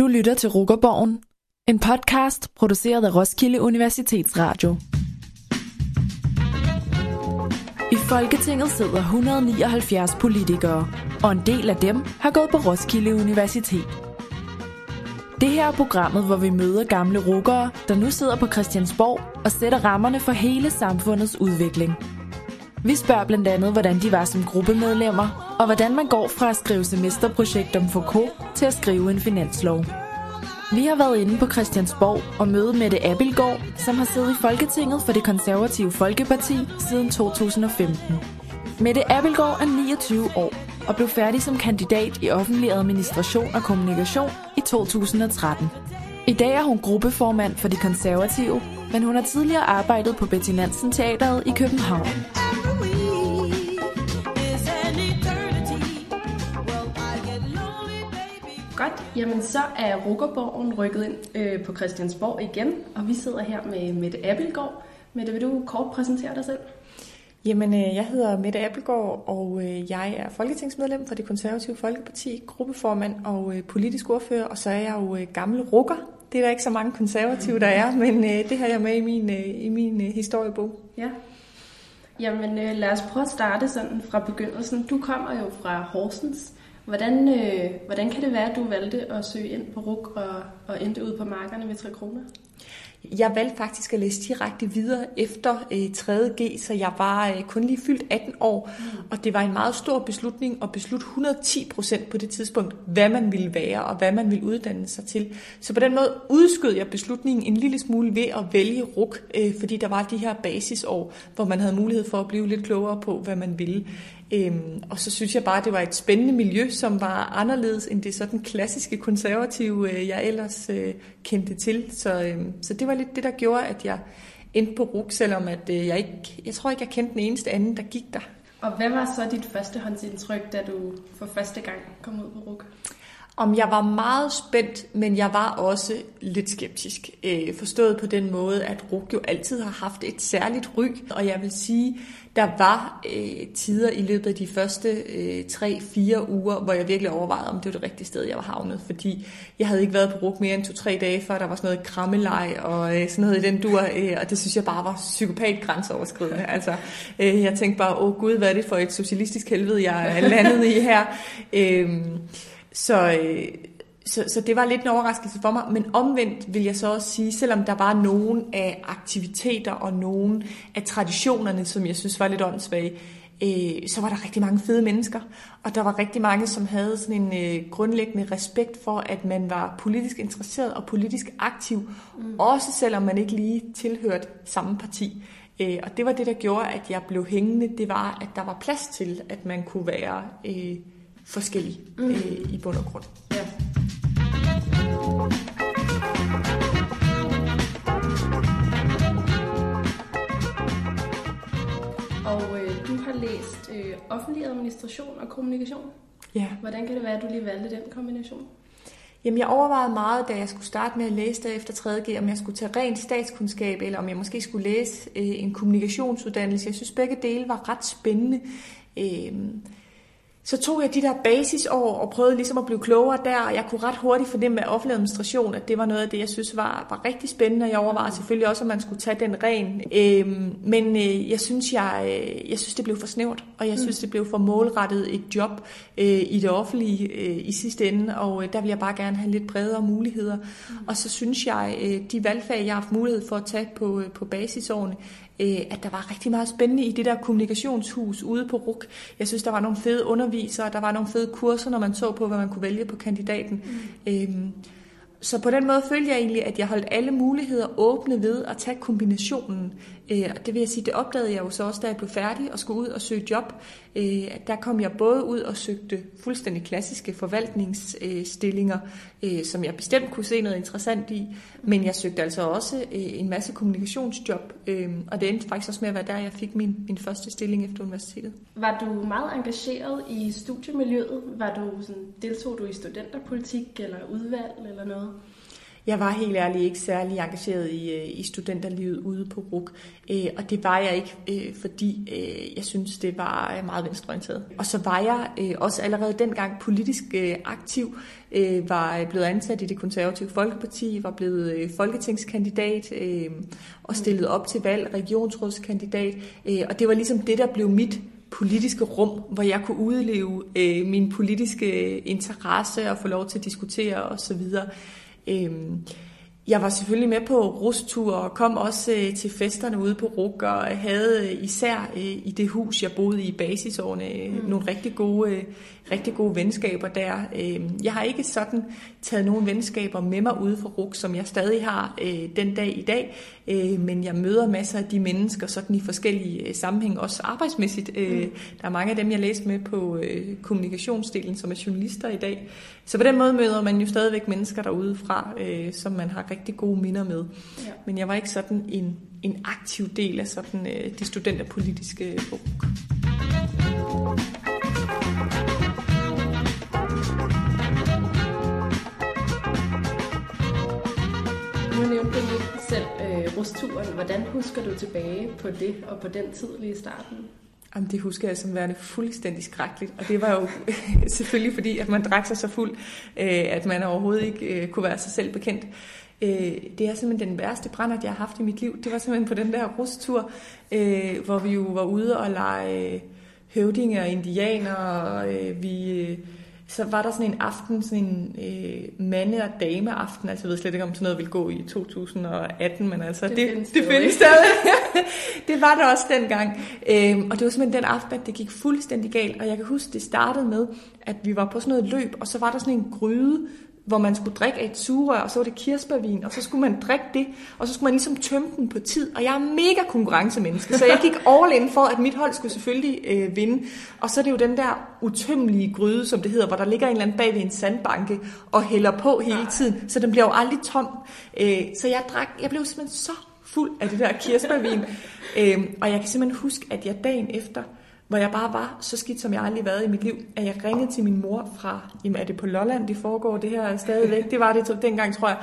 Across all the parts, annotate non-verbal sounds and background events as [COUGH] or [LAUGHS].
Du lytter til Rukkerborgen, en podcast produceret af Roskilde Universitetsradio. I Folketinget sidder 179 politikere, og en del af dem har gået på Roskilde Universitet. Det her er programmet, hvor vi møder gamle rukkere, der nu sidder på Christiansborg og sætter rammerne for hele samfundets udvikling. Vi spørger blandt andet, hvordan de var som gruppemedlemmer, og hvordan man går fra at skrive semesterprojekt om Foucault til at skrive en finanslov. Vi har været inde på Christiansborg og møde Mette Abelgaard, som har siddet i Folketinget for det konservative Folkeparti siden 2015. Mette Abelgaard er 29 år og blev færdig som kandidat i offentlig administration og kommunikation i 2013. I dag er hun gruppeformand for de konservative, men hun har tidligere arbejdet på Betty Nansen Teateret i København. Jamen så er Rukkerborgen rykket ind øh, på Christiansborg igen, og vi sidder her med Mette Abelgaard. Mette, vil du kort præsentere dig selv? Jamen, øh, jeg hedder Mette Appelgaard, og øh, jeg er folketingsmedlem for det konservative Folkeparti, gruppeformand og øh, politisk ordfører, og så er jeg jo gammel rukker. Det er der ikke så mange konservative, der er, men det har jeg med i min, i min historiebog. Ja. Jamen, lad os prøve at starte sådan fra begyndelsen. Du kommer jo fra Horsens. Hvordan, øh, hvordan kan det være, at du valgte at søge ind på RUK og, og endte ud på markerne ved 3 kroner? Jeg valgte faktisk at læse direkte videre efter øh, 3.G, så jeg var øh, kun lige fyldt 18 år, mm. og det var en meget stor beslutning at beslutte 110 procent på det tidspunkt, hvad man ville være og hvad man ville uddanne sig til. Så på den måde udskød jeg beslutningen en lille smule ved at vælge RUK, øh, fordi der var de her basisår, hvor man havde mulighed for at blive lidt klogere på, hvad man ville. Øhm, og så synes jeg bare, at det var et spændende miljø, som var anderledes end det sådan klassiske konservative, øh, jeg ellers øh, kendte til. Så, øh, så det var lidt det, der gjorde, at jeg endte på RUG, selvom at, øh, jeg, ikke, jeg tror ikke, jeg kendte den eneste anden, der gik der. Og hvad var så dit førstehåndsindtryk, da du for første gang kom ud på RUG? Om jeg var meget spændt, men jeg var også lidt skeptisk. Øh, forstået på den måde, at RUK jo altid har haft et særligt ry, og jeg vil sige, der var øh, tider i løbet af de første øh, 3-4 uger, hvor jeg virkelig overvejede, om det var det rigtige sted, jeg var havnet. Fordi jeg havde ikke været på RUK mere end 2-3 dage før, der var sådan noget krammelej og øh, sådan noget i den dur, øh, og det synes jeg bare var psykopat grænseoverskridende. Altså, øh, jeg tænkte bare, åh gud, hvad er det for et socialistisk helvede, jeg er landet i her. [LAUGHS] Øh, så, øh, så, så det var lidt en overraskelse for mig, men omvendt vil jeg så også sige, selvom der var nogle af aktiviteter og nogle af traditionerne, som jeg synes var lidt åndssvage, øh, så var der rigtig mange fede mennesker, og der var rigtig mange, som havde sådan en øh, grundlæggende respekt for, at man var politisk interesseret og politisk aktiv, mm. også selvom man ikke lige tilhørte samme parti. Øh, og det var det, der gjorde, at jeg blev hængende, det var, at der var plads til, at man kunne være øh, forskellig mm. øh, i bund og grund. Ja. Og øh, du har læst øh, offentlig administration og kommunikation. Ja. Hvordan kan det være, at du lige valgte den kombination? Jamen, jeg overvejede meget, da jeg skulle starte med at læse der efter 3.G, om jeg skulle tage rent statskundskab, eller om jeg måske skulle læse øh, en kommunikationsuddannelse. Jeg synes, begge dele var ret spændende. Øh, så tog jeg de der basisår og prøvede ligesom at blive klogere der, og jeg kunne ret hurtigt fornemme med offentlig administration, at det var noget af det, jeg synes var, var rigtig spændende, og jeg overvejede selvfølgelig også, om man skulle tage den ren. Øhm, men øh, jeg, synes, jeg, øh, jeg synes, det blev for snævert, og jeg synes, det blev for målrettet et job øh, i det offentlige øh, i sidste ende, og øh, der vil jeg bare gerne have lidt bredere muligheder. Og så synes jeg, øh, de valgfag, jeg har haft mulighed for at tage på, øh, på basisårene, øh, at der var rigtig meget spændende i det der kommunikationshus ude på RUK. Jeg synes, der var nogle fede undervisere, der var nogle fede kurser, når man så på, hvad man kunne vælge på kandidaten. Mm. Øhm, så på den måde følte jeg egentlig, at jeg holdt alle muligheder åbne ved at tage kombinationen. Øh, det vil jeg sige, det opdagede jeg jo så også, da jeg blev færdig og skulle ud og søge job. Øh, der kom jeg både ud og søgte fuldstændig klassiske forvaltningsstillinger, øh, som jeg bestemt kunne se noget interessant i, men jeg søgte altså også øh, en masse kommunikationsjob, øh, og det endte faktisk også med at være der, jeg fik min, min første stilling efter universitetet. Var du meget engageret i studiemiljøet? Var du sådan, deltog du i studenterpolitik eller udvalg eller noget? Jeg var helt ærligt ikke særlig engageret i, øh, i studenterlivet ude på RUK, øh, og det var jeg ikke, øh, fordi øh, jeg synes, det var øh, meget venstreorienteret. Og så var jeg også allerede dengang politisk aktiv, var blevet ansat i det konservative Folkeparti, var blevet folketingskandidat og stillet op til valg, regionsrådskandidat, og det var ligesom det, der blev mit politiske rum, hvor jeg kunne udleve øh, min politiske interesse og få lov til at diskutere osv. Øh, jeg var selvfølgelig med på rustur og kom også øh, til festerne ude på RUK og havde især øh, i det hus, jeg boede i basisårene, øh, mm. nogle rigtig gode, rigtig gode venskaber der. Jeg har ikke sådan taget nogle venskaber med mig ude fra RUK, som jeg stadig har den dag i dag, men jeg møder masser af de mennesker sådan i forskellige sammenhæng, også arbejdsmæssigt. Mm. Der er mange af dem, jeg læste med på kommunikationsdelen, som er journalister i dag. Så på den måde møder man jo stadigvæk mennesker derude fra, som man har rigtig gode minder med. Ja. Men jeg var ikke sådan en, en aktiv del af sådan øh, det studenterpolitiske bog. Nu nævnte du lige selv øh, rusturen. Hvordan husker du tilbage på det og på den tid lige i starten? Jamen, det husker jeg som værende fuldstændig skrækkeligt. Og det var jo [LAUGHS] selvfølgelig fordi, at man drak sig så fuld, øh, at man overhovedet ikke øh, kunne være sig selv bekendt. Øh, det er simpelthen den værste brændert, jeg har haft i mit liv. Det var simpelthen på den der rustur, øh, hvor vi jo var ude og lege øh, høvdinge og indianer, og øh, vi... Øh, så var der sådan en aften, sådan en øh, mande- og dame-aften, altså jeg ved slet ikke, om sådan noget vil gå i 2018, men altså det, det, findes, det findes stadig. [LAUGHS] det var der også dengang. Øhm, og det var simpelthen den aften, at det gik fuldstændig galt, og jeg kan huske, det startede med, at vi var på sådan noget løb, og så var der sådan en gryde, hvor man skulle drikke af et sugerør, og så var det kirsebærvin, og så skulle man drikke det, og så skulle man ligesom tømme den på tid. Og jeg er mega konkurrencemenneske, så jeg gik all in for, at mit hold skulle selvfølgelig øh, vinde. Og så er det jo den der utømmelige gryde, som det hedder, hvor der ligger en eller anden bag ved en sandbanke og hælder på hele tiden, så den bliver jo aldrig tom. Øh, så jeg drak, jeg blev simpelthen så fuld af det der kirsebærvin. [LAUGHS] øh, og jeg kan simpelthen huske, at jeg dagen efter, hvor jeg bare var så skidt, som jeg aldrig været i mit liv, at jeg ringede til min mor fra, jamen er det på Lolland, det foregår det her stadigvæk? Det var det dengang, tror jeg.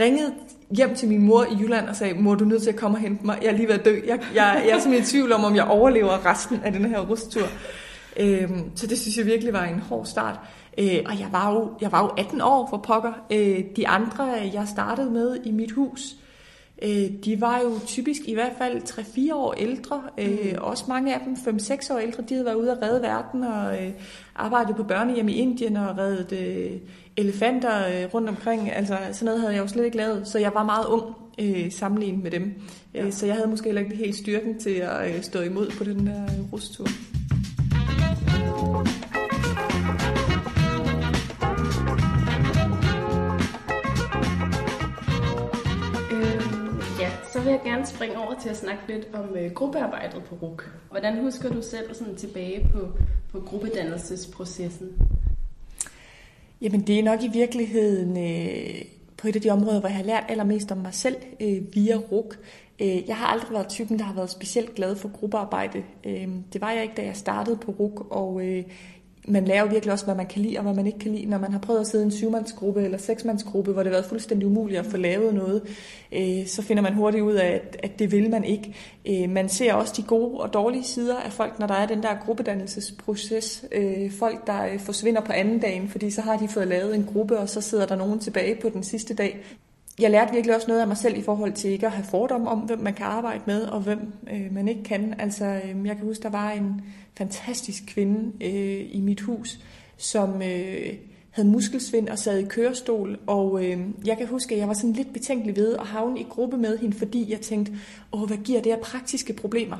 Ringede hjem til min mor i Jylland og sagde, mor, du er nødt til at komme og hente mig. Jeg er lige ved at dø. Jeg, jeg, jeg er simpelthen i tvivl om, om jeg overlever resten af den her rusttur. Øhm, så det synes jeg virkelig var en hård start. Øh, og jeg var, jo, jeg var jo 18 år for pokker. Øh, de andre, jeg startede med i mit hus, Øh, de var jo typisk i hvert fald 3-4 år ældre. Øh, mm. Også mange af dem 5-6 år ældre. De havde været ude at redde verden og øh, arbejdet på børnehjem i Indien og reddet elefanter rundt omkring. Altså sådan noget havde jeg jo slet ikke lavet. Så jeg var meget ung sammenlignet med dem. Ja. Så jeg havde måske heller ikke helt styrken til at stå imod på den der rustur. Jeg gerne springe over til at snakke lidt om øh, gruppearbejdet på RUK. Hvordan husker du selv sådan tilbage på, på gruppedannelsesprocessen? Jamen det er nok i virkeligheden øh, på et af de områder, hvor jeg har lært allermest om mig selv øh, via RUK. Øh, jeg har aldrig været typen, der har været specielt glad for gruppearbejde. Øh, det var jeg ikke, da jeg startede på RUK, og øh, man lærer jo virkelig også, hvad man kan lide og hvad man ikke kan lide. Når man har prøvet at sidde i en syvmandsgruppe eller seksmandsgruppe, hvor det har været fuldstændig umuligt at få lavet noget, øh, så finder man hurtigt ud af, at, at det vil man ikke. Øh, man ser også de gode og dårlige sider af folk, når der er den der gruppedannelsesproces. Øh, folk, der øh, forsvinder på anden dagen, fordi så har de fået lavet en gruppe, og så sidder der nogen tilbage på den sidste dag jeg lærte virkelig også noget af mig selv i forhold til ikke at have fordomme om, hvem man kan arbejde med, og hvem øh, man ikke kan. Altså, øh, jeg kan huske, der var en fantastisk kvinde øh, i mit hus, som øh, havde muskelsvind og sad i kørestol, og øh, jeg kan huske, at jeg var sådan lidt betænkelig ved at havne i gruppe med hende, fordi jeg tænkte, åh, hvad giver det her praktiske problemer?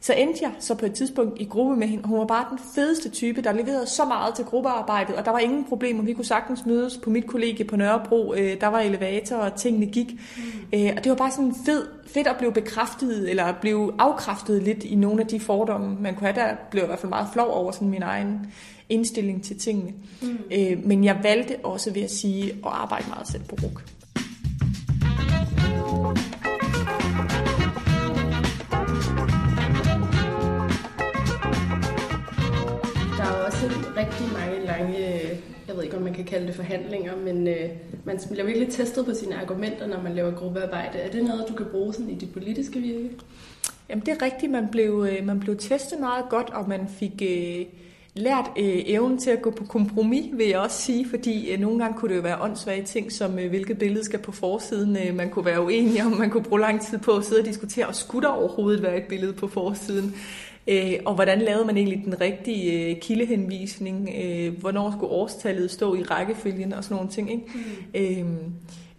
Så endte jeg så på et tidspunkt i gruppe med hende, og hun var bare den fedeste type, der leverede så meget til gruppearbejdet, og der var ingen problemer. Vi kunne sagtens mødes på mit kollegie på Nørrebro, øh, der var elevator, og tingene gik. Mm. Øh, og det var bare sådan fed, fedt at blive bekræftet, eller blive afkræftet lidt i nogle af de fordomme, man kunne have. Der blev jeg i hvert fald meget flov over sådan min egen indstilling til tingene. Mm. Øh, men jeg valgte også, ved at sige, at arbejde meget selv på RUK. Der er også rigtig mange lange jeg ved ikke, om man kan kalde det forhandlinger, men øh, man bliver virkelig testet på sine argumenter, når man laver gruppearbejde. Er det noget, du kan bruge sådan i dit politiske virke? Jamen det er rigtigt, man blev, øh, man blev testet meget godt, og man fik øh, lært øh, evnen til at gå på kompromis, vil jeg også sige, fordi øh, nogle gange kunne det jo være åndssvage ting, som øh, hvilket billede skal på forsiden. Øh, man kunne være uenig om, man kunne bruge lang tid på at sidde og diskutere, og skulle der overhovedet være et billede på forsiden? Øh, og hvordan lavede man egentlig den rigtige øh, kildehenvisning? Øh, hvornår skulle årstallet stå i rækkefølgen og sådan nogle ting? Ikke? Mm. Øh,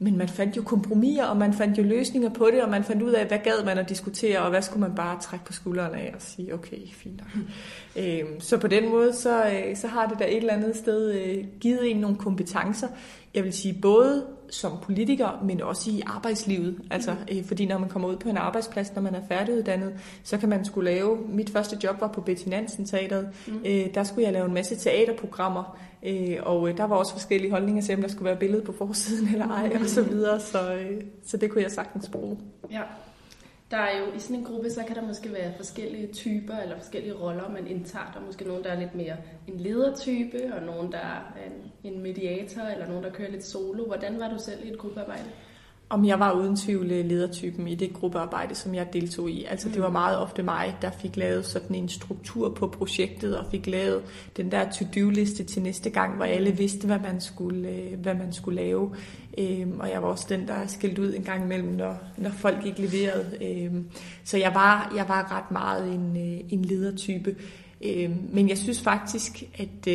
men man fandt jo kompromiser, og man fandt jo løsninger på det, og man fandt ud af, hvad gad man at diskutere, og hvad skulle man bare trække på skuldrene af og sige, okay, fint nok. øhm, så på den måde, så, øh, så har det da et eller andet sted øh, givet en nogle kompetencer. Jeg vil sige både som politiker, men også i arbejdslivet. Altså, øh, fordi når man kommer ud på en arbejdsplads, når man er færdiguddannet, så kan man skulle lave, mit første job var på Betty Nansen Teateret, mm. øh, der skulle jeg lave en masse teaterprogrammer, øh, og øh, der var også forskellige holdninger til, om der skulle være billede på forsiden eller ej, og så videre, så, øh, så det kunne jeg sagtens bruge. Ja. Der er jo i sådan en gruppe, så kan der måske være forskellige typer eller forskellige roller, man indtager. Der er måske nogen, der er lidt mere en ledertype, og nogen, der er en, en mediator, eller nogen, der kører lidt solo. Hvordan var du selv i et gruppearbejde? Om jeg var uden tvivl ledertypen i det gruppearbejde, som jeg deltog i. Altså det var mm. meget ofte mig, der fik lavet sådan en struktur på projektet, og fik lavet den der to-do-liste til næste gang, hvor alle vidste, hvad man skulle, øh, hvad man skulle lave. Øhm, og jeg var også den, der skilt ud en gang imellem, når, når folk ikke leverede. Øhm, så jeg var, jeg var ret meget en, øh, en ledertype. Øhm, men jeg synes faktisk, at...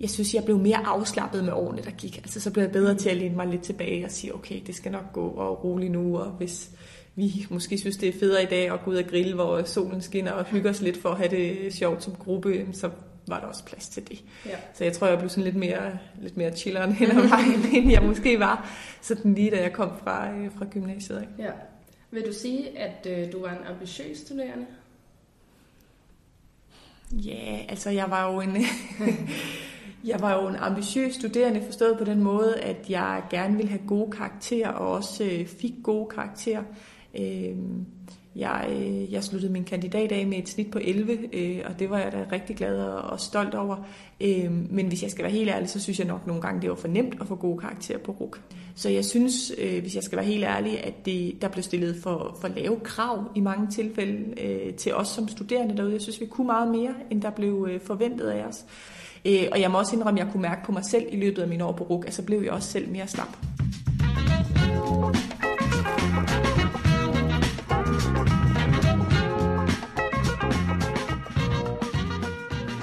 Jeg synes, jeg blev mere afslappet med årene, der gik. Altså, så blev jeg bedre til at læne mig lidt tilbage og sige, okay, det skal nok gå og roligt nu, og hvis vi måske synes, det er federe i dag at gå ud og grille, hvor solen skinner og hygge os lidt for at have det sjovt som gruppe, så var der også plads til det. Ja. Så jeg tror, jeg blev sådan lidt mere, lidt mere chilleren hen ad vejen, end jeg måske var, sådan lige da jeg kom fra, øh, fra gymnasiet. Ikke? Ja. Vil du sige, at øh, du var en ambitiøs studerende? Ja, altså jeg var jo en... [LAUGHS] Jeg var jo en ambitiøs studerende, forstået på den måde, at jeg gerne ville have gode karakterer, og også øh, fik gode karakterer. Øh, jeg, øh, jeg sluttede min kandidat af med et snit på 11, øh, og det var jeg da rigtig glad og stolt over. Øh, men hvis jeg skal være helt ærlig, så synes jeg nok nogle gange, det var for nemt at få gode karakterer på RUK. Så jeg synes, øh, hvis jeg skal være helt ærlig, at det, der blev stillet for, for lave krav i mange tilfælde øh, til os som studerende derude. Jeg synes, vi kunne meget mere, end der blev øh, forventet af os. Øh, og jeg må også indrømme, at jeg kunne mærke på mig selv i løbet af mine år på RUG, at så blev jeg også selv mere slap.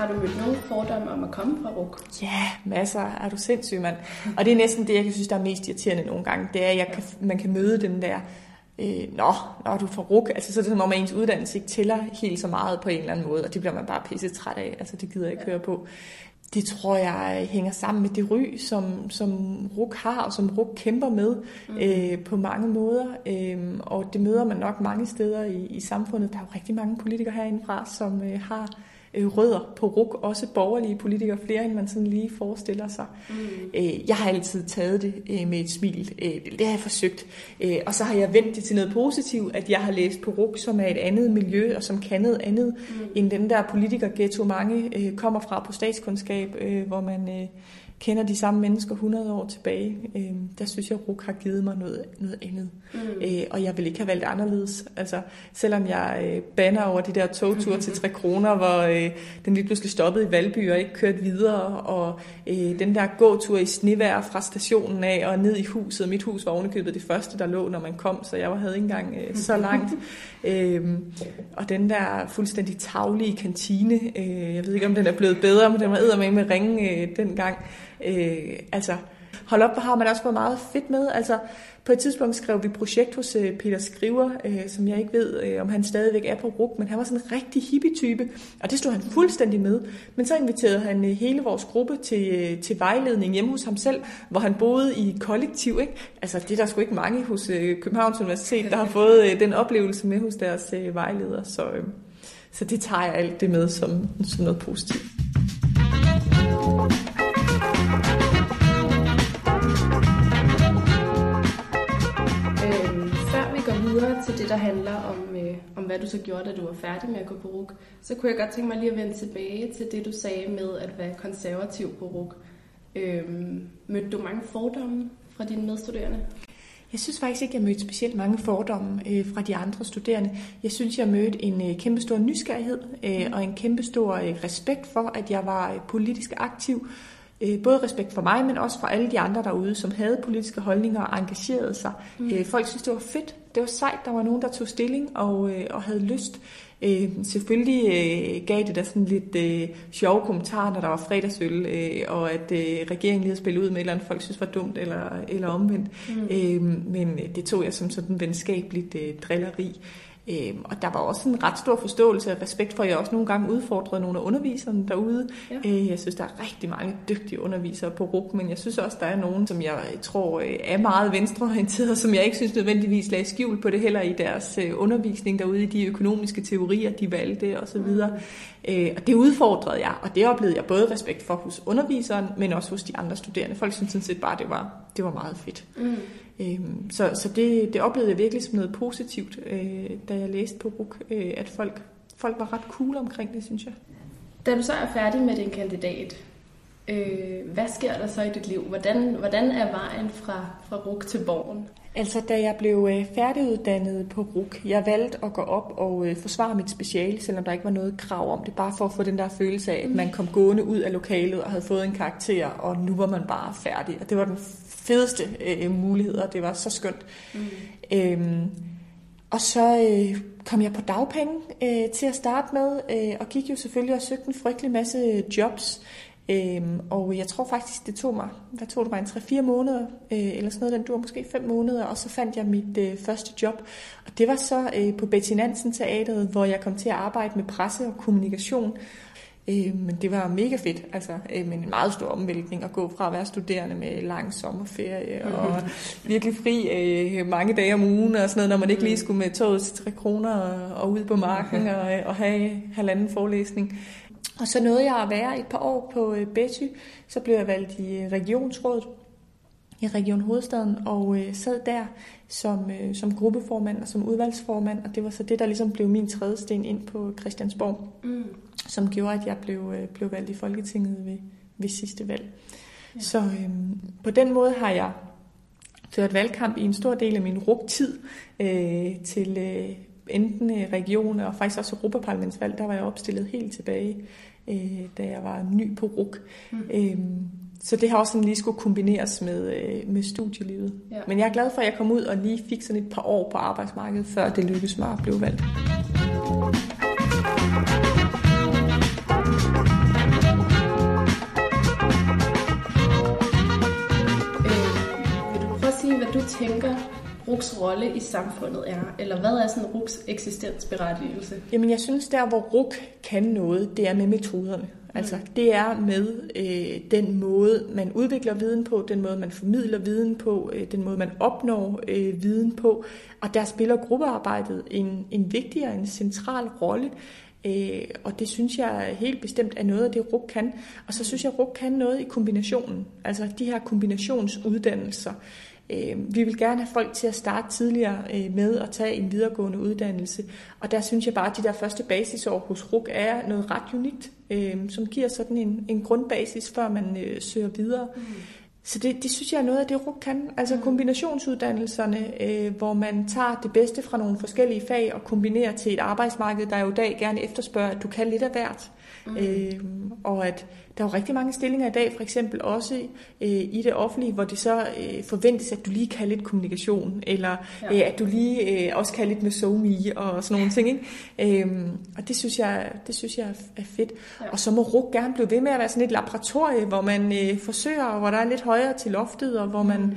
Har du mødt nogle fordomme om at komme fra RUK? Ja, masser. Er du sindssyg, mand? Og det er næsten det, jeg synes, der er mest irriterende nogle gange. Det er, at jeg kan, man kan møde den der, øh, nå, når du får RUK. Altså, så er det som om, at ens uddannelse ikke tæller helt så meget på en eller anden måde, og det bliver man bare pisse træt af. Altså, det gider jeg ikke ja. høre på. Det tror jeg hænger sammen med det ry, som, som RUK har, og som RUK kæmper med mm. øh, på mange måder. Øh, og det møder man nok mange steder i, i samfundet. Der er jo rigtig mange politikere herindefra, som øh, har øh, rødder på RUK, også borgerlige politikere, flere end man sådan lige forestiller sig. Mm. Øh, jeg har altid taget det øh, med et smil. Øh, det har jeg forsøgt. Øh, og så har jeg vendt det til noget positivt, at jeg har læst på RUK, som er et andet miljø, og som kan noget andet, mm. end den der politiker-ghetto, mange øh, kommer fra på statskundskab, øh, hvor man... Øh, kender de samme mennesker 100 år tilbage, øh, der synes jeg, at RUK har givet mig noget, noget andet. Mm. Øh, og jeg vil ikke have valgt anderledes. Altså, selvom jeg øh, banner over de der togture til 3 kroner, hvor øh, den lige pludselig stoppede i Valby og ikke kørte videre, og øh, den der gåtur i snevær fra stationen af og ned i huset. Mit hus var ovenikøbet det første, der lå, når man kom, så jeg havde ikke engang øh, så langt. [LAUGHS] øh, og den der fuldstændig taglige kantine, øh, jeg ved ikke, om den er blevet bedre, men den var med med ringe øh, dengang. Øh, altså, hold op, hvor har man også fået meget fedt med. Altså, på et tidspunkt skrev vi projekt hos øh, Peter Skriver, øh, som jeg ikke ved, øh, om han stadigvæk er på RUG, men han var sådan en rigtig hippie-type, og det stod han fuldstændig med. Men så inviterede han øh, hele vores gruppe til, øh, til vejledning hjemme hos ham selv, hvor han boede i kollektiv. Ikke? Altså, det er der sgu ikke mange hos øh, Københavns Universitet, der har fået øh, den oplevelse med hos deres øh, vejledere, så, øh, så det tager jeg alt det med som, som noget positivt. Der handler om, øh, om hvad du så gjorde, da du var færdig med at gå på RUK, så kunne jeg godt tænke mig lige at vende tilbage til det, du sagde med at være konservativ på RUK. Øhm, mødte du mange fordomme fra dine medstuderende? Jeg synes faktisk ikke, jeg mødte specielt mange fordomme øh, fra de andre studerende. Jeg synes, jeg mødte en øh, kæmpestor nysgerrighed øh, og en kæmpestor øh, respekt for, at jeg var øh, politisk aktiv. Øh, både respekt for mig, men også for alle de andre derude, som havde politiske holdninger og engagerede sig. Mm. Øh, folk synes, det var fedt. Det var sejt, der var nogen, der tog stilling og, øh, og havde lyst. Øh, selvfølgelig øh, gav det da sådan lidt øh, sjove kommentarer, når der var fredagsøl, øh, og at øh, regeringen lige havde spillet ud med et eller andet, folk synes var dumt eller, eller omvendt. Mm. Øh, men det tog jeg som sådan venskabeligt øh, drilleri. Øhm, og der var også en ret stor forståelse og respekt for, at jeg også nogle gange udfordrede nogle af underviserne derude. Ja. Øh, jeg synes, der er rigtig mange dygtige undervisere på RUK, men jeg synes også, der er nogen, som jeg tror øh, er meget venstreorienterede, som jeg ikke synes nødvendigvis lagde skjul på det heller i deres øh, undervisning derude, i de økonomiske teorier, de valgte osv. Øh, og det udfordrede jeg, og det oplevede jeg både respekt for hos underviseren, men også hos de andre studerende. Folk synes sådan set bare, det var, det var meget fedt. Mm. Øhm, så så det, det oplevede jeg virkelig som noget positivt, øh, da jeg læste på RUK, øh, at folk, folk var ret cool omkring det, synes jeg. Da du så er færdig med din kandidat, øh, hvad sker der så i dit liv? Hvordan, hvordan er vejen fra, fra RUK til Borgen? Altså, da jeg blev øh, færdiguddannet på RUK, jeg valgte at gå op og øh, forsvare mit speciale, selvom der ikke var noget krav om det, bare for at få den der følelse af, at man kom gående ud af lokalet og havde fået en karakter, og nu var man bare færdig. Og det var den fedeste øh, mulighed, og det var så skønt. Mm. Øhm, og så øh, kom jeg på dagpenge øh, til at starte med, øh, og gik jo selvfølgelig og søgte en frygtelig masse jobs. Øhm, og jeg tror faktisk, det tog mig, hvad tog det mig, en 3-4 måneder, øh, eller sådan noget, den dur måske 5 måneder, og så fandt jeg mit øh, første job. Og det var så øh, på Betty Nansen Teateret, hvor jeg kom til at arbejde med presse og kommunikation. Øh, men det var mega fedt, altså, øh, men en meget stor omvæltning at gå fra at være studerende med lang sommerferie og virkelig fri øh, mange dage om ugen og sådan noget, når man ikke lige mm. skulle med toget til 3 kroner og, og ud på marken og, og have halvanden forelæsning. Og så nåede jeg at være et par år på øh, Betty, så blev jeg valgt i øh, regionsrådet i Region Hovedstaden, og øh, sad der som, øh, som gruppeformand og som udvalgsformand, og det var så det, der ligesom blev min tredje sten ind på Christiansborg, mm. som gjorde, at jeg blev, øh, blev valgt i Folketinget ved, ved sidste valg. Ja. Så øh, på den måde har jeg ført valgkamp i en stor del af min rugtid øh, til øh, enten regioner og faktisk også Europaparlamentsvalg, der var jeg opstillet helt tilbage, øh, da jeg var ny på RUK. Mm. Øh, så det har også sådan lige skulle kombineres med, øh, med studielivet. Ja. Men jeg er glad for, at jeg kom ud og lige fik sådan et par år på arbejdsmarkedet, før det lykkedes mig at blive valgt. Øh, vil du prøve at sige, hvad du tænker, RUKs rolle i samfundet er? Eller hvad er sådan RUKs eksistensberettigelse? Jamen jeg synes, der hvor RUK kan noget, det er med metoderne. Altså det er med øh, den måde, man udvikler viden på, den måde, man formidler viden på, øh, den måde, man opnår øh, viden på. Og der spiller gruppearbejdet en, en vigtig og en central rolle. Øh, og det synes jeg helt bestemt er noget af det, RUK kan. Og så synes jeg, at RUK kan noget i kombinationen. Altså de her kombinationsuddannelser. Øh, vi vil gerne have folk til at starte tidligere øh, med at tage en videregående uddannelse, og der synes jeg bare, at de der første basisår hos RUK er noget ret unikt, øh, som giver sådan en, en grundbasis, før man søger videre. Mm. Så det, det synes jeg er noget af det, RUK kan. Altså mm. kombinationsuddannelserne, øh, hvor man tager det bedste fra nogle forskellige fag og kombinerer til et arbejdsmarked, der jo i dag gerne efterspørger, at du kan lidt af hvert. Mm. Øh, og at der er jo rigtig mange stillinger i dag, for eksempel også øh, i det offentlige, hvor det så øh, forventes, at du lige kan lidt kommunikation, eller ja. øh, at du lige øh, også kan lidt med SoMe og sådan nogle ting. Ikke? Øh, og det synes jeg, det synes jeg er fedt. Ja. Og så må RUG gerne blive ved med at være sådan et laboratorie, hvor man øh, forsøger, hvor der er lidt højere til loftet, og hvor man mm.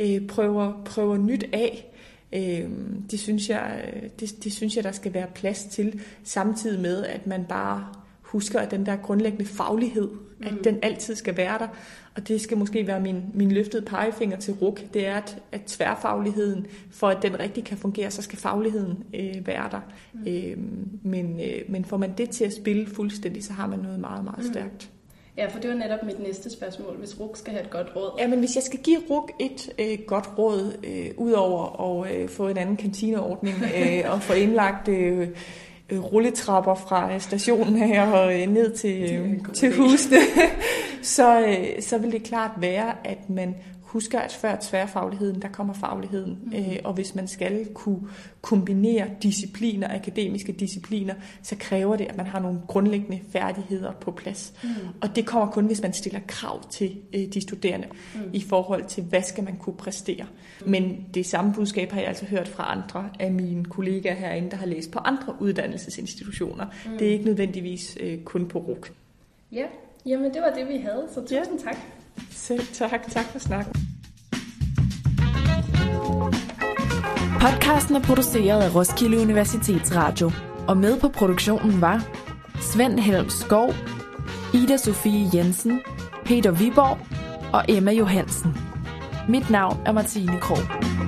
øh, prøver, prøver nyt af. Øh, det, synes jeg, det, det synes jeg, der skal være plads til, samtidig med, at man bare husker, at den der grundlæggende faglighed, mm. at den altid skal være der. Og det skal måske være min, min løftede pegefinger til RUK. Det er, at, at tværfagligheden, for at den rigtig kan fungere, så skal fagligheden øh, være der. Mm. Øh, men, øh, men får man det til at spille fuldstændig, så har man noget meget, meget mm. stærkt. Ja, for det var netop mit næste spørgsmål, hvis RUK skal have et godt råd. Ja, men hvis jeg skal give RUK et øh, godt råd, øh, udover at øh, få en anden kantineordning [LAUGHS] øh, og få indlagt øh, rulletrapper fra stationen her og øh, ned til, øh, til husene, [LAUGHS] så, øh, så vil det klart være, at man husker, at før tværfagligheden, der kommer fagligheden. Mm. Øh, og hvis man skal kunne kombinere discipliner, akademiske discipliner, så kræver det, at man har nogle grundlæggende færdigheder på plads. Mm. Og det kommer kun, hvis man stiller krav til øh, de studerende mm. i forhold til, hvad skal man kunne præstere. Men det samme budskab har jeg altså hørt fra andre af mine kollegaer herinde, der har læst på andre uddannelsesinstitutioner. Mm. Det er ikke nødvendigvis øh, kun på RUK. Ja, jamen det var det, vi havde, så tusind ja. tak. Selv tak. Tak for snakken. Podcasten er produceret af Roskilde Universitetsradio, og med på produktionen var Svend Helm Skov, Ida Sofie Jensen, Peter Viborg og Emma Johansen. Mit navn er Martine Krog.